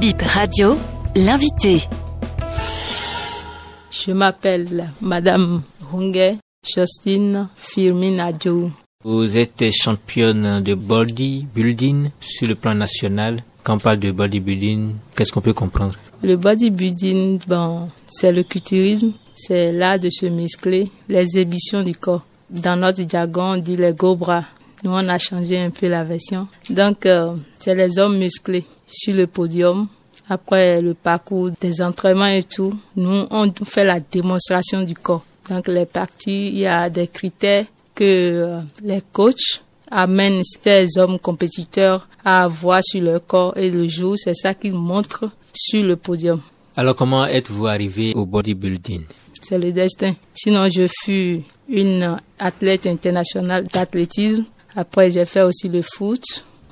Bip Radio, l'invité. Je m'appelle Madame Runge Justine Firmin Adjou. Vous êtes championne de bodybuilding sur le plan national. Quand on parle de bodybuilding, qu'est-ce qu'on peut comprendre? Le bodybuilding, bon, c'est le culturisme, c'est l'art de se muscler, l'exhibition du corps. Dans notre jargon, on dit les gros bras. Nous, on a changé un peu la version. Donc, euh, c'est les hommes musclés sur le podium. Après le parcours des entraînements et tout, nous, on fait la démonstration du corps. Donc, les parties, il y a des critères que euh, les coachs amènent ces hommes compétiteurs à avoir sur leur corps et le jour, c'est ça qu'ils montrent sur le podium. Alors, comment êtes-vous arrivé au bodybuilding? C'est le destin. Sinon, je fus une athlète internationale d'athlétisme. Après, j'ai fait aussi le foot.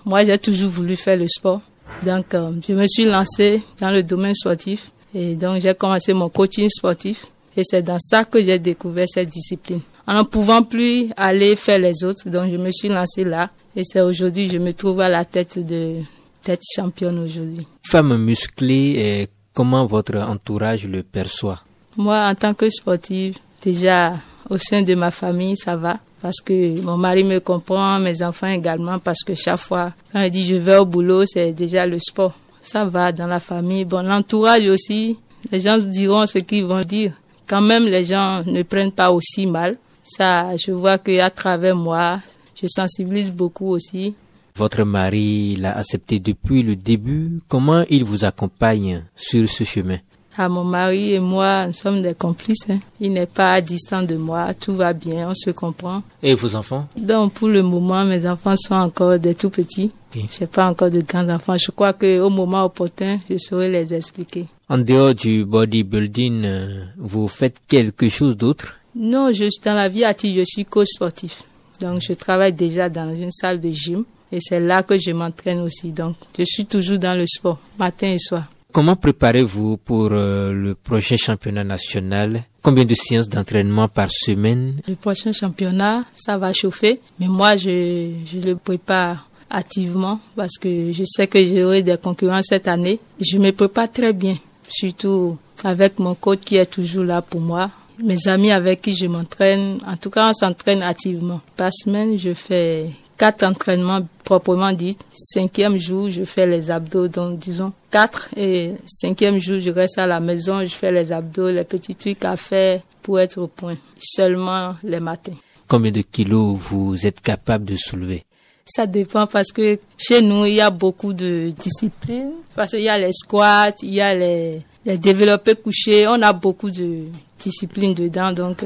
Moi, j'ai toujours voulu faire le sport. Donc, euh, je me suis lancée dans le domaine sportif. Et donc, j'ai commencé mon coaching sportif. Et c'est dans ça que j'ai découvert cette discipline. En ne pouvant plus aller faire les autres, donc je me suis lancée là. Et c'est aujourd'hui, je me trouve à la tête de tête championne aujourd'hui. Femme musclée, comment votre entourage le perçoit? Moi, en tant que sportive, déjà au sein de ma famille, ça va. Parce que mon mari me comprend, mes enfants également, parce que chaque fois, quand il dit je vais au boulot, c'est déjà le sport. Ça va dans la famille. Bon, l'entourage aussi, les gens diront ce qu'ils vont dire. Quand même, les gens ne prennent pas aussi mal. Ça, je vois qu'à travers moi, je sensibilise beaucoup aussi. Votre mari l'a accepté depuis le début. Comment il vous accompagne sur ce chemin? Ah, mon mari et moi, nous sommes des complices. Hein. Il n'est pas distant de moi. Tout va bien, on se comprend. Et vos enfants? Donc, pour le moment, mes enfants sont encore des tout petits. Je n'ai pas encore de grands enfants. Je crois qu'au moment opportun, je saurai les expliquer. En dehors du bodybuilding, euh, vous faites quelque chose d'autre? Non, je suis dans la vie active, je suis coach sportif. Donc, je travaille déjà dans une salle de gym. Et c'est là que je m'entraîne aussi. Donc, je suis toujours dans le sport, matin et soir. Comment préparez-vous pour euh, le prochain championnat national? Combien de séances d'entraînement par semaine? Le prochain championnat, ça va chauffer, mais moi, je, je le prépare activement parce que je sais que j'aurai des concurrents cette année. Je me prépare très bien, surtout avec mon coach qui est toujours là pour moi. Mes amis avec qui je m'entraîne, en tout cas, on s'entraîne activement. Par semaine, je fais quatre entraînements proprement dit. Cinquième jour, je fais les abdos, donc disons quatre. Et cinquième jour, je reste à la maison, je fais les abdos, les petits trucs à faire pour être au point. Seulement les matins. Combien de kilos vous êtes capable de soulever? Ça dépend parce que chez nous, il y a beaucoup de disciplines. Parce qu'il y a les squats, il y a les, les développés couchés. On a beaucoup de disciplines dedans, donc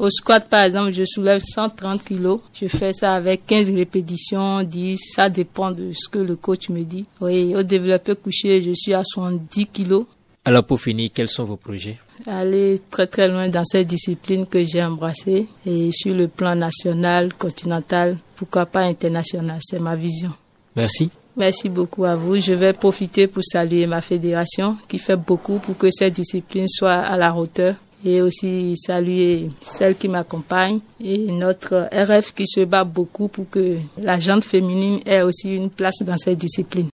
au squat, par exemple, je soulève 130 kilos. Je fais ça avec 15 répétitions, 10. Ça dépend de ce que le coach me dit. Oui, au développé couché, je suis à 70 kilos. Alors, pour finir, quels sont vos projets? Aller très très loin dans cette discipline que j'ai embrassée et sur le plan national, continental, pourquoi pas international. C'est ma vision. Merci. Merci beaucoup à vous. Je vais profiter pour saluer ma fédération qui fait beaucoup pour que cette discipline soit à la hauteur et aussi saluer celle qui m'accompagne et notre RF qui se bat beaucoup pour que la gente féminine ait aussi une place dans cette discipline.